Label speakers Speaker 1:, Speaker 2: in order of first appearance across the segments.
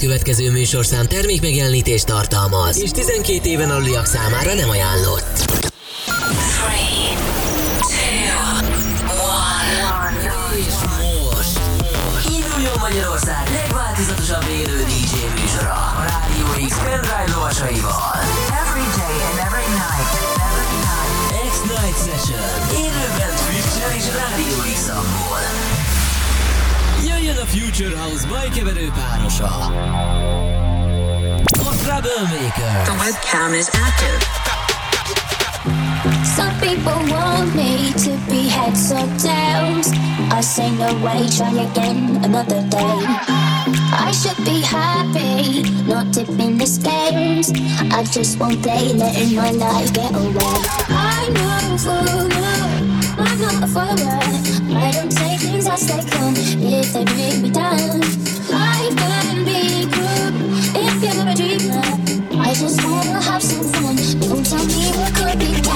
Speaker 1: következő műsorszám termék megjelenítést tartalmaz, és 12 éven aluliak számára nem ajánlott. 3, 2, 1. És most induljon Magyarország legváltozatosabb élő DJ műsora a Rádió X pendrive lovasaival. Future House bajkeverő párosa. A Troublemaker.
Speaker 2: The webcam is active.
Speaker 3: Some people want me to be heads or tails. I say no way, try again another day. I should be happy, not tipping the scales. I just won't play, letting my life get away. I know for now, I'm not a follower. I don't take things as they come if they bring me down. Life can be good if you're a dreamer. I just wanna have some fun. Don't tell me what could be done.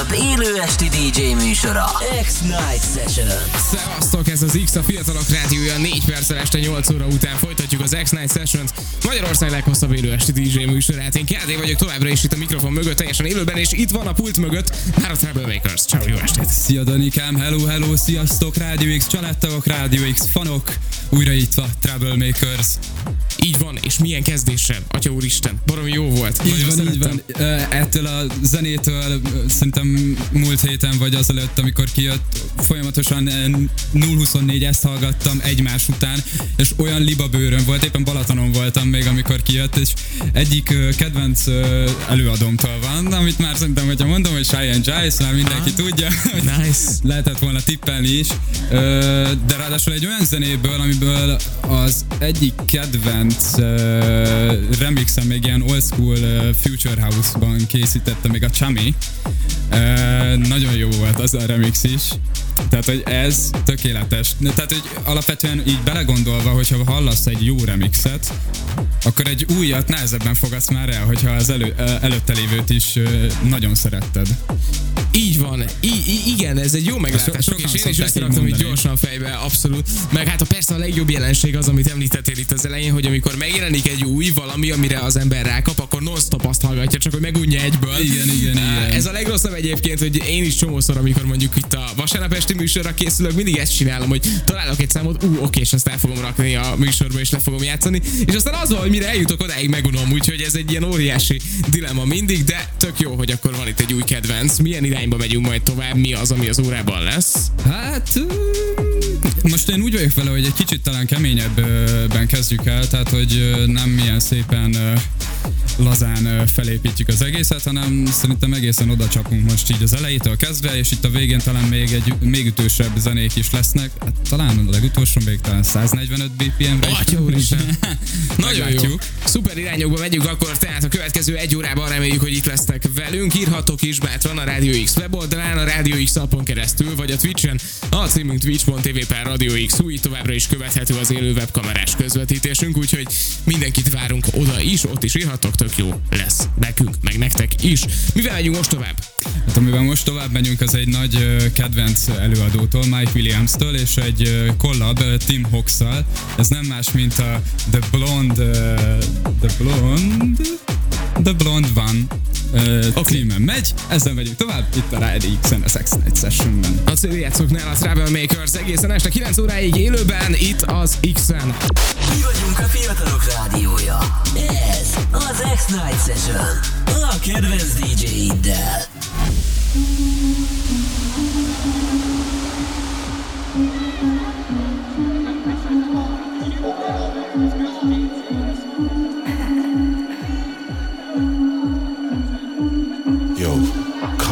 Speaker 1: Legváltozatosabb élő esti DJ műsora. X-Night Session.
Speaker 4: Szevasztok, ez az X a Fiatalok Rádiója 4 perccel este 8 óra után folytatjuk az X-Night Sessions Magyarország leghosszabb élő esti DJ műsorát. Én Kádé vagyok továbbra is itt a mikrofon mögött, teljesen élőben, és itt van a pult mögött már a Troublemakers. Ciao, jó estét!
Speaker 5: Szia Danikám, hello, hello, sziasztok, Rádió X, családtagok, Rádió X, fanok, újra itt van, Troublemakers.
Speaker 4: Így van, és milyen kezdéssel, Atya úristen, baromi jó volt.
Speaker 5: Így van, így
Speaker 4: szerettem.
Speaker 5: van. Ö, Ettől a zenétől szerintem múlt héten vagy azelőtt, amikor kijött, folyamatosan ö, 024 ezt hallgattam egymás után, és olyan liba bőröm volt, éppen Balatonon voltam még, amikor kijött, és egyik kedvenc előadomtól van, amit már szerintem, hogyha mondom, hogy and Jice, már mindenki tudja, hogy
Speaker 4: Nice.
Speaker 5: lehetett volna tippelni is, de ráadásul egy olyan zenéből, amiből az egyik kedvenc ö, remixem még ilyen old school ö, Future House-ban készítette még a Chami. Ö, Nagyon jó volt az a remix is. Tehát, hogy ez tökéletes. Tehát, hogy alapvetően így belegondolva, hogyha hallasz egy jó remixet, akkor egy újat nehezebben fogadsz már el, hogyha az elő, előtte lévőt is nagyon szeretted.
Speaker 4: Így van. I- igen, ez egy jó meglátás.
Speaker 5: sokan
Speaker 4: és én is összeraktam így gyorsan fejbe, abszolút. Meg hát a persze a legjobb jelenség az, amit említettél itt az elején, hogy amikor megjelenik egy új valami, amire az ember rákap, akkor non-stop azt hallgatja, csak hogy megunja egyből.
Speaker 5: Igen, igen, igen.
Speaker 4: Ez a legrosszabb egyébként, hogy én is csomószor, amikor mondjuk itt a vasárnap esti műsorra készülök, mindig ezt csinálom, hogy találok egy számot, ú, oké, és azt el fogom rakni a műsorba, és le fogom játszani. És aztán az van, hogy mire eljutok odáig megunom, úgyhogy ez egy ilyen óriási dilemma mindig, de tök jó, hogy akkor van itt egy új kedvenc. Milyen irányba megyünk majd tovább, mi az, ami az órában lesz?
Speaker 5: Hát most én úgy vagyok vele, hogy egy kicsit talán keményebben kezdjük el, tehát hogy nem ilyen szépen lazán felépítjük az egészet, hanem szerintem egészen oda csapunk most így az elejétől kezdve, és itt a végén talán még egy még ütősebb zenék is lesznek. Hát talán a legutolsó még talán 145 BPM-re
Speaker 4: Atya úristen. Nagyon jó. Szuper irányokba megyünk akkor, tehát a következő egy órában reméljük, hogy itt lesztek velünk. Írhatok is bátran a Radio X weboldalán, a Radio X appon keresztül, vagy a Twitchen, a címünk twitch.tv per Radio X, új továbbra is követhető az élő webkamerás közvetítésünk, úgyhogy mindenkit várunk oda is, ott is írhatok, tök jó lesz nekünk, meg nektek is. Mivel megyünk most tovább?
Speaker 5: Hát amivel most tovább megyünk, az egy nagy kedvenc előadótól, Mike Williams-től, és egy ö, collab ö, Tim Hawks-szal. Ez nem más, mint a The Blonde... The Blonde... The Blonde One uh, okay. címen megy. Ezzel megyünk tovább, itt a Radio X-en, a Sex Night Sessionben.
Speaker 4: A céljátszóknál a Travelmakers egészen este 9 óráig élőben, itt az X-en.
Speaker 1: Mi vagyunk a fiatalok rádiója. Ez az X-Night Session. A kedvenc DJ-iddel.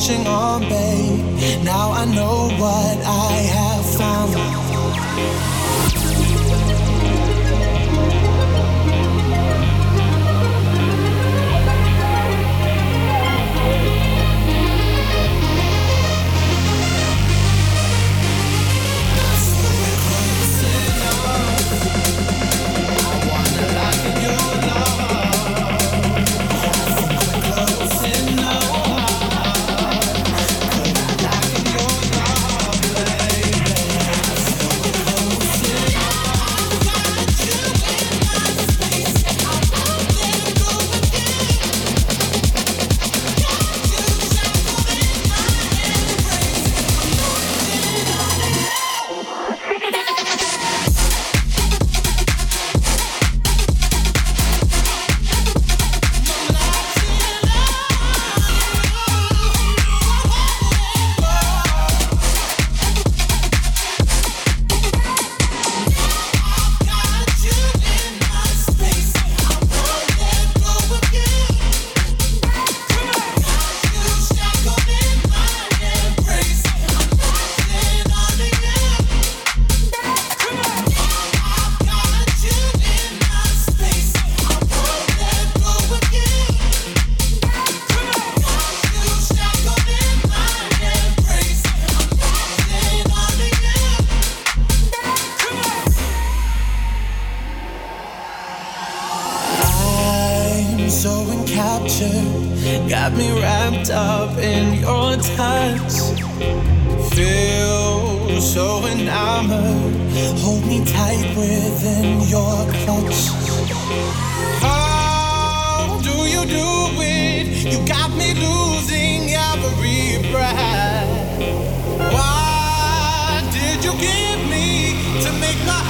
Speaker 6: On,
Speaker 7: babe. Now I know what I have hold me tight within your clutch. How do you do it? You got me losing every breath. Why did you give me to make my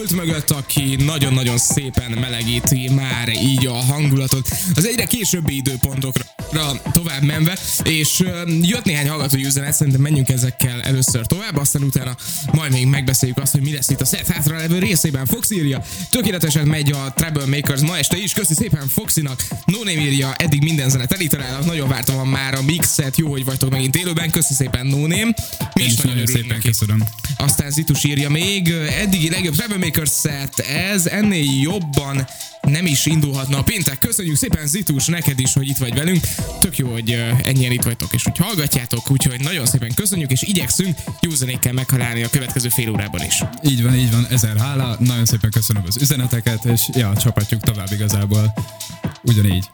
Speaker 4: pult mögött, aki nagyon-nagyon szépen melegíti már így a hangulatot az egyre későbbi időpontokra tovább menve, és jött néhány hallgatói üzenet, szerintem menjünk ezekkel először tovább, aztán utána majd még megbeszéljük azt, hogy mi lesz itt a szett hátra levő részében. Fox írja, tökéletesen megy a Treble Makers ma este is, köszi szépen Foxinak, No Name írja, eddig minden zenet elítalálnak, nagyon vártam a már a mixet, jó, hogy vagytok megint élőben, köszi szépen No Name. Mi is,
Speaker 5: is
Speaker 4: nagyon
Speaker 5: szépen
Speaker 4: neki.
Speaker 5: köszönöm.
Speaker 4: Aztán Zitus írja még, eddigi legjobb Treble Makers set, ez ennél jobban nem is indulhatna a péntek. Köszönjük szépen Zitus, neked is, hogy itt vagy velünk. Tök jó, hogy ennyien itt vagytok, és hogy hallgatjátok, úgyhogy nagyon szépen köszönjük, és igyekszünk jó zenékkel meghalálni a következő fél órában is.
Speaker 5: Így van, így van, ezer hála, nagyon szépen köszönöm az üzeneteket, és ja, csapatjuk tovább igazából. Ugyanígy.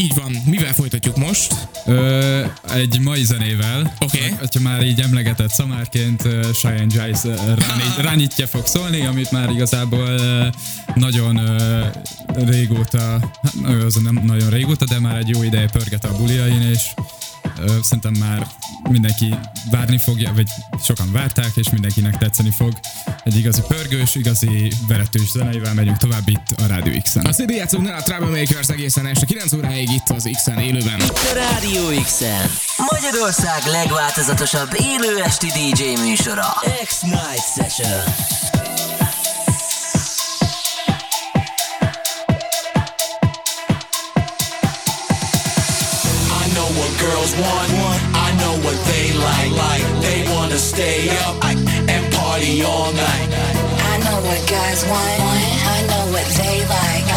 Speaker 4: Így van, mivel folytatjuk most?
Speaker 5: Ö, egy mai zenével.
Speaker 4: Oké.
Speaker 5: Ha már így emlegetett szamárként, uh, Cheyenne Jice uh, ránít, ránítja fog szólni, amit már igazából uh, nagyon uh, régóta, hát az nem nagyon régóta, de már egy jó ideje pörget a buliain, és szerintem már mindenki várni fogja, vagy sokan várták, és mindenkinek tetszeni fog. Egy igazi pörgős, igazi veretős zeneivel megyünk tovább itt a Rádió X-en.
Speaker 4: A CD játszunknál a Troublemakers egészen este 9 óráig itt az X-en élőben.
Speaker 1: A Rádió X-en Magyarország legváltozatosabb élő esti DJ műsora X-Night Session
Speaker 7: girls want. I know what they like. Like they wanna stay up and party all night.
Speaker 8: I know what guys want. I know what they like.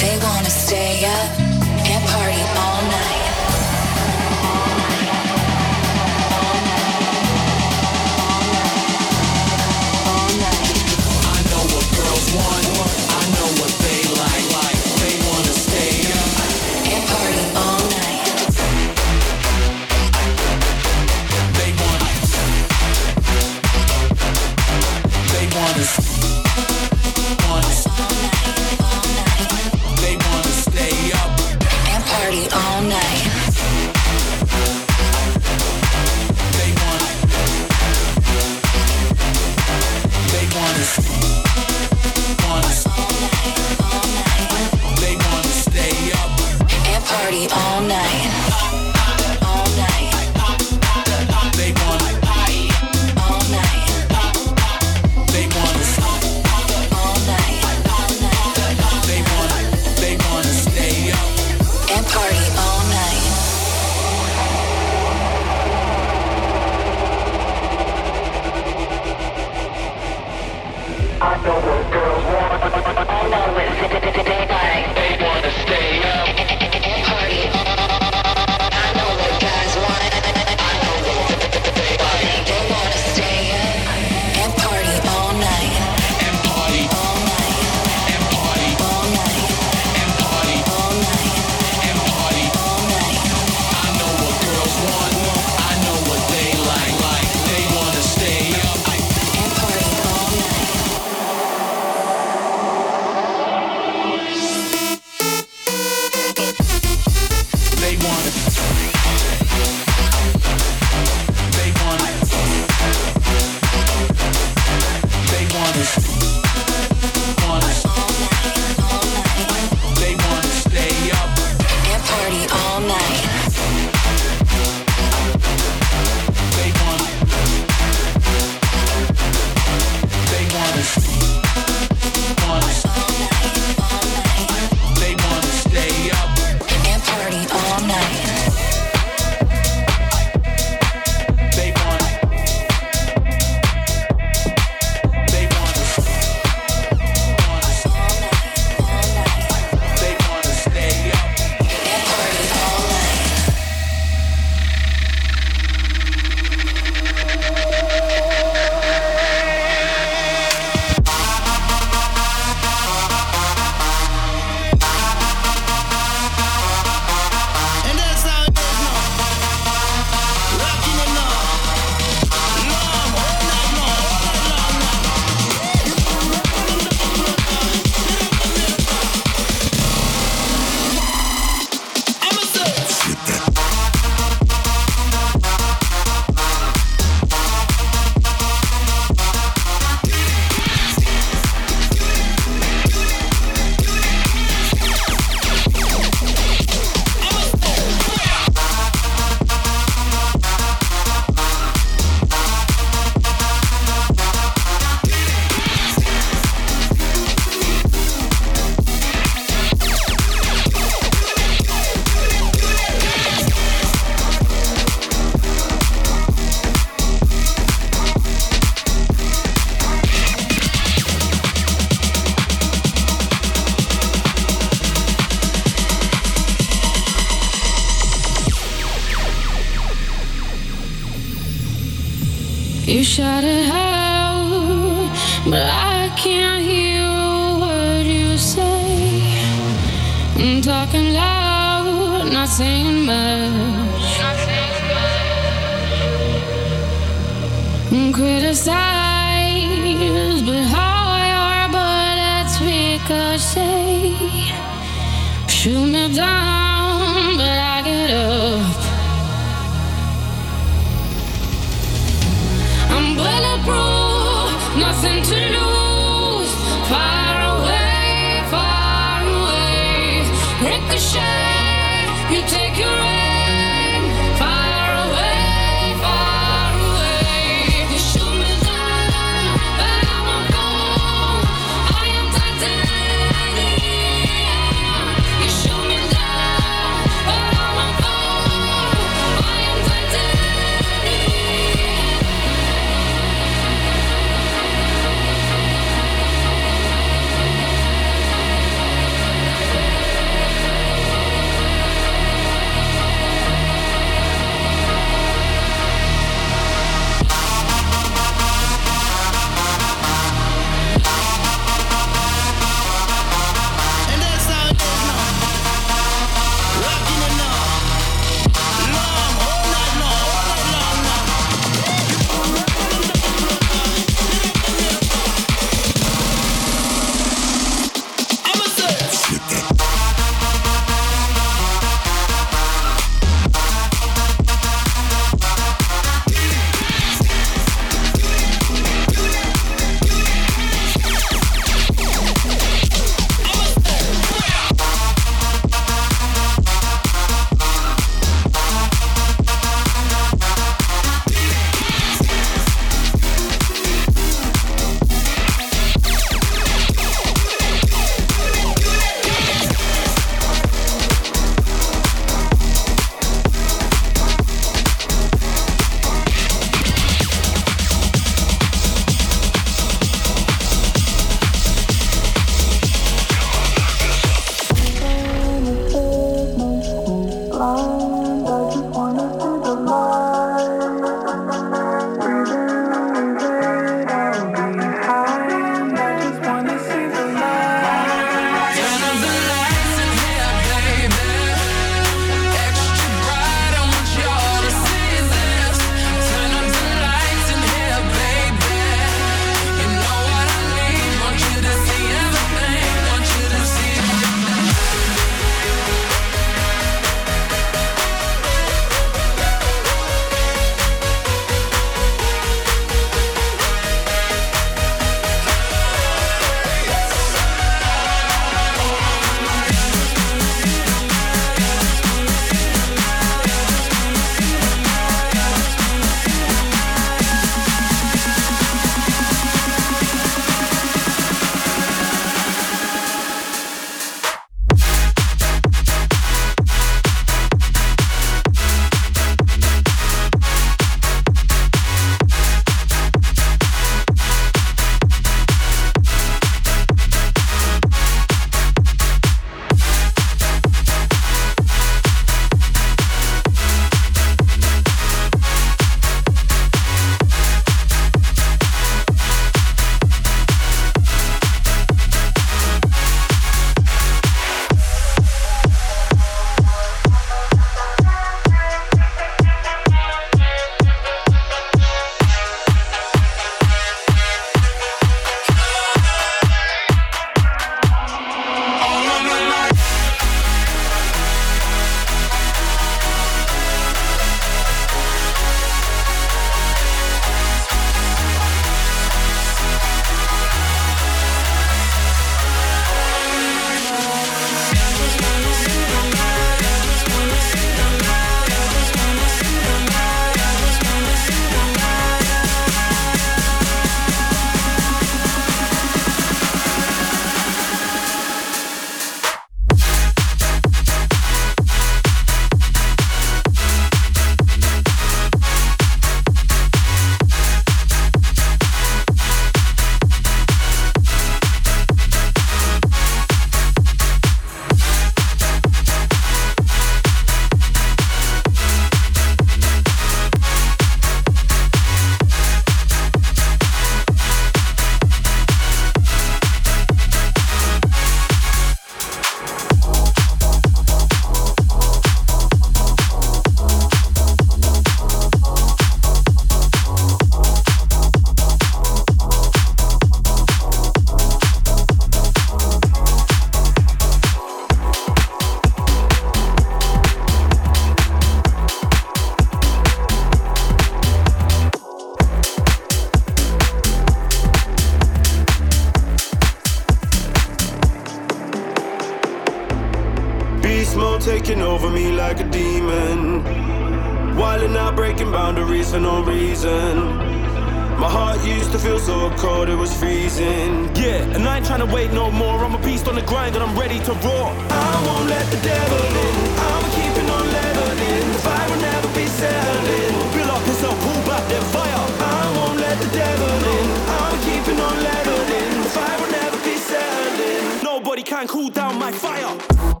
Speaker 9: nobody can cool down my fire.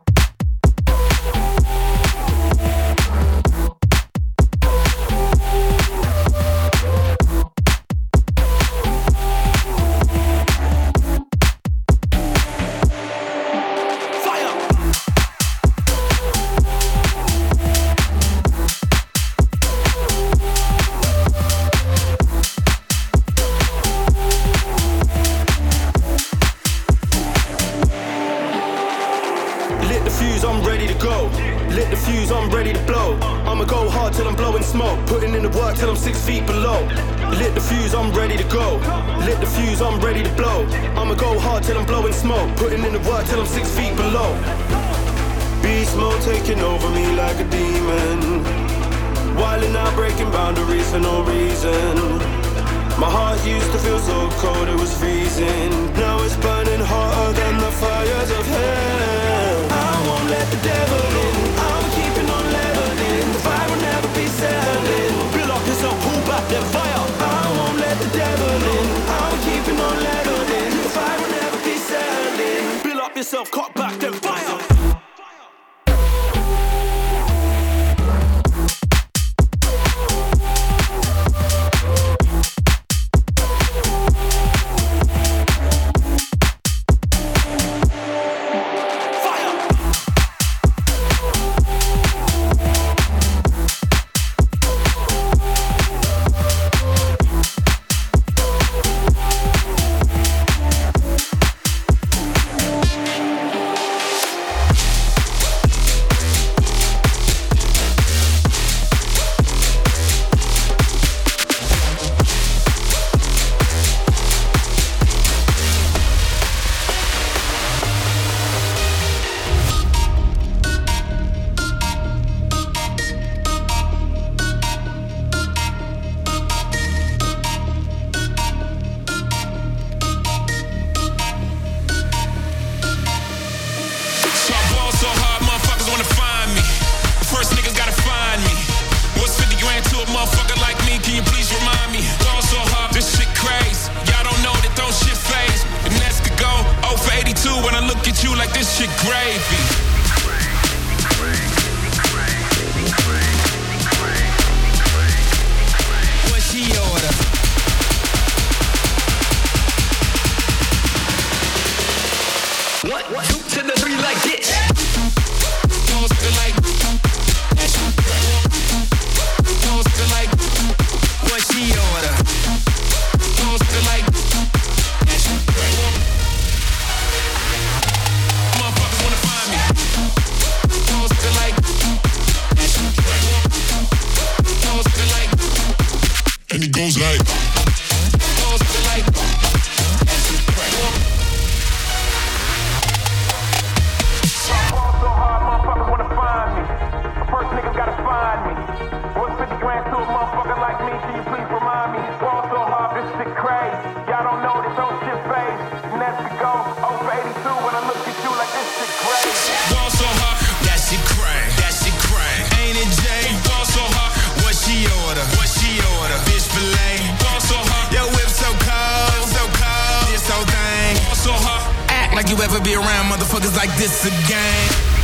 Speaker 10: act like you ever be around motherfuckers like this again.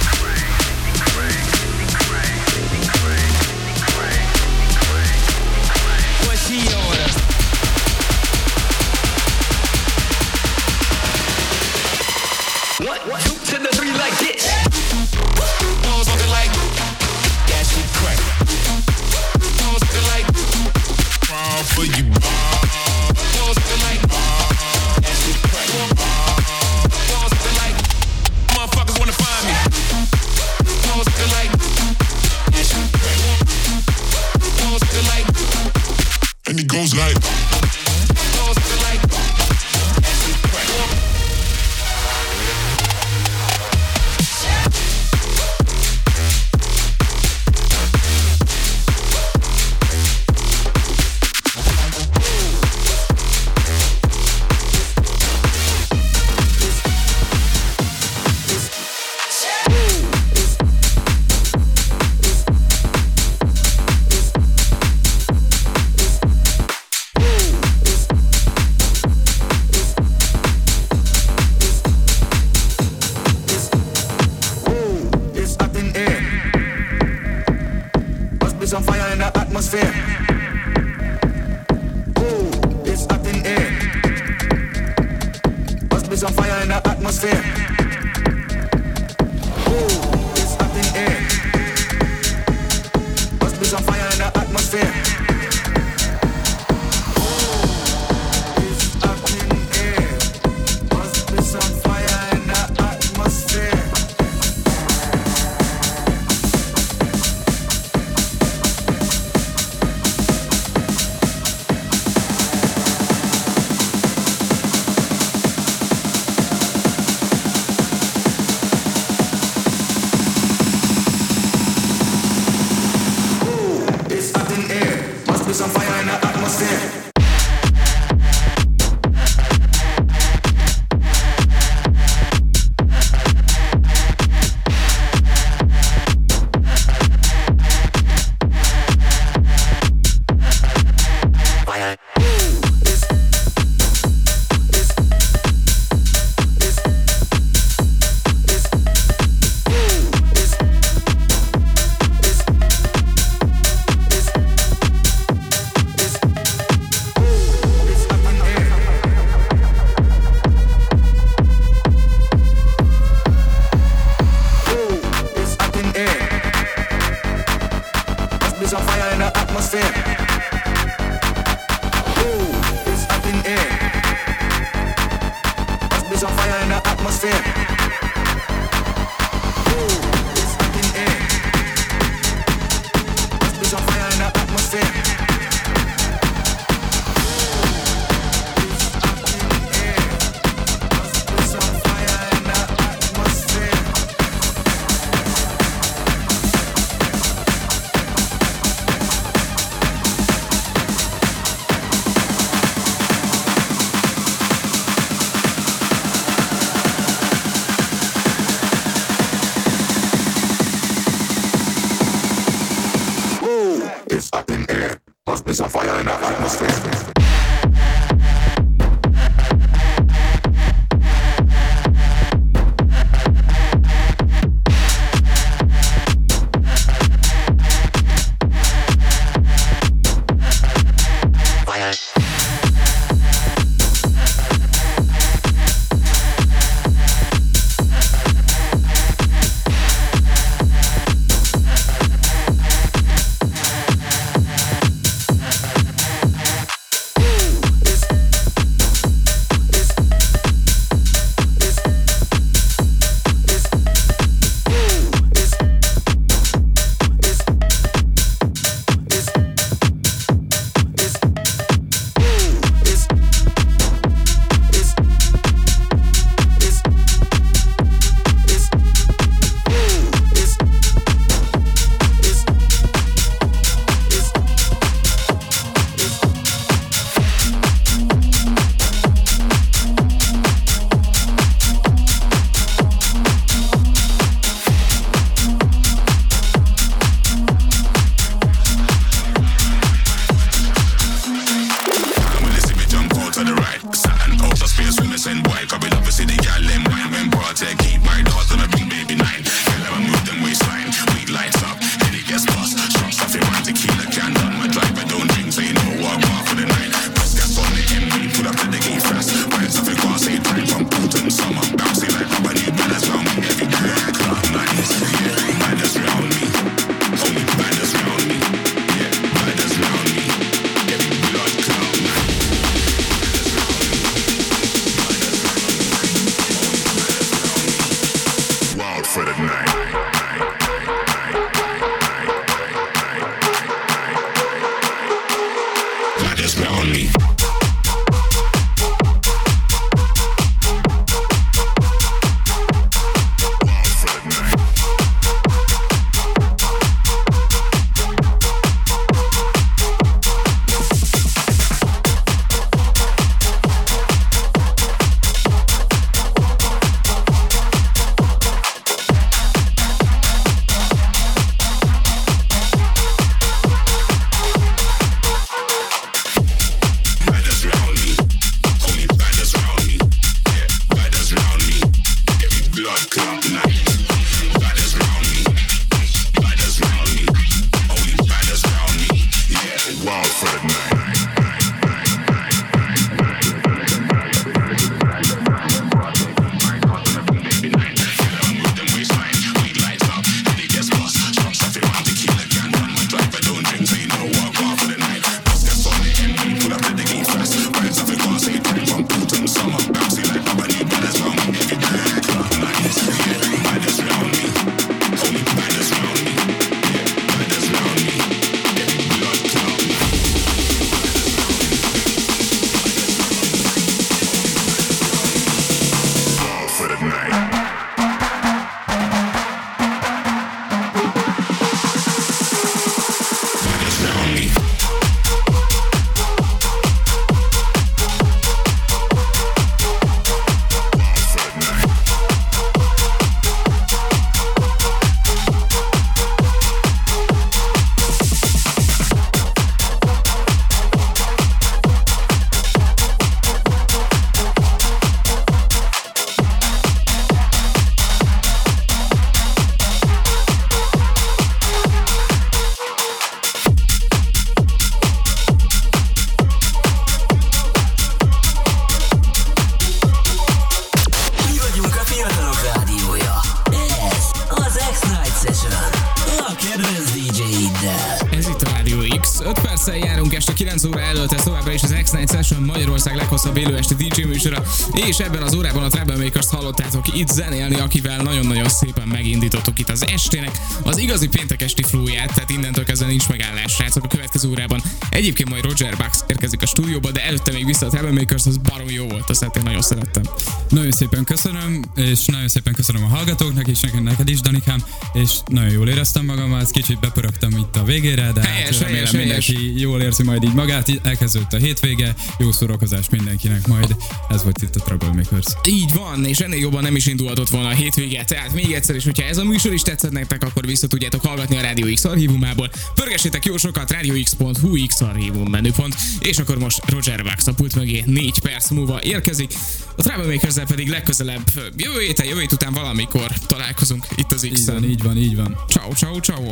Speaker 4: DJ műsora, és ebben az órában a Troublemakers hallottátok itt zenélni, akivel nagyon-nagyon szépen megindítottuk itt az estének az igazi péntek esti flóját, tehát innentől kezdve nincs megállás, srácok a következő órában. Egyébként majd Roger Bucks érkezik a stúdióba, de előtte még vissza a Troublemakers, az barom jó volt, azt én nagyon szerettem.
Speaker 5: Nagyon szépen köszönöm, és nagyon szépen köszönöm a hallgatóknak, és neked, neked is, Danikám, és nagyon jól éreztem magam, az kicsit bepörögtem itt a végére, de
Speaker 4: Helyes,
Speaker 5: hát remélem
Speaker 4: helyes, helyes.
Speaker 5: mindenki jól érzi majd így magát, elkezdődött a hétvége, jó szórakozás mindenkinek majd, ez volt itt a Troublemakers.
Speaker 4: Így van, és ennél jobban nem is indulhatott volna a hétvége. Tehát még egyszer is, hogyha ez a műsor is tetszett nektek, akkor vissza tudjátok hallgatni a Rádió X archívumából. Pörgessétek jó sokat, radiox.hu X archívum menüpont, és akkor most Roger Wax a pult mögé 4 perc múlva érkezik. A troublemakers pedig legközelebb jövő héten, jövő hét után valamikor találkozunk itt az x
Speaker 5: Így van, így van, így van.
Speaker 4: Ciao, ciao, ciao.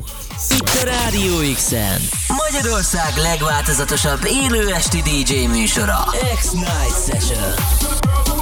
Speaker 1: Itt a Rádió X-en. Magyarország legváltozatosabb élő esti DJ műsora. X-Night Session.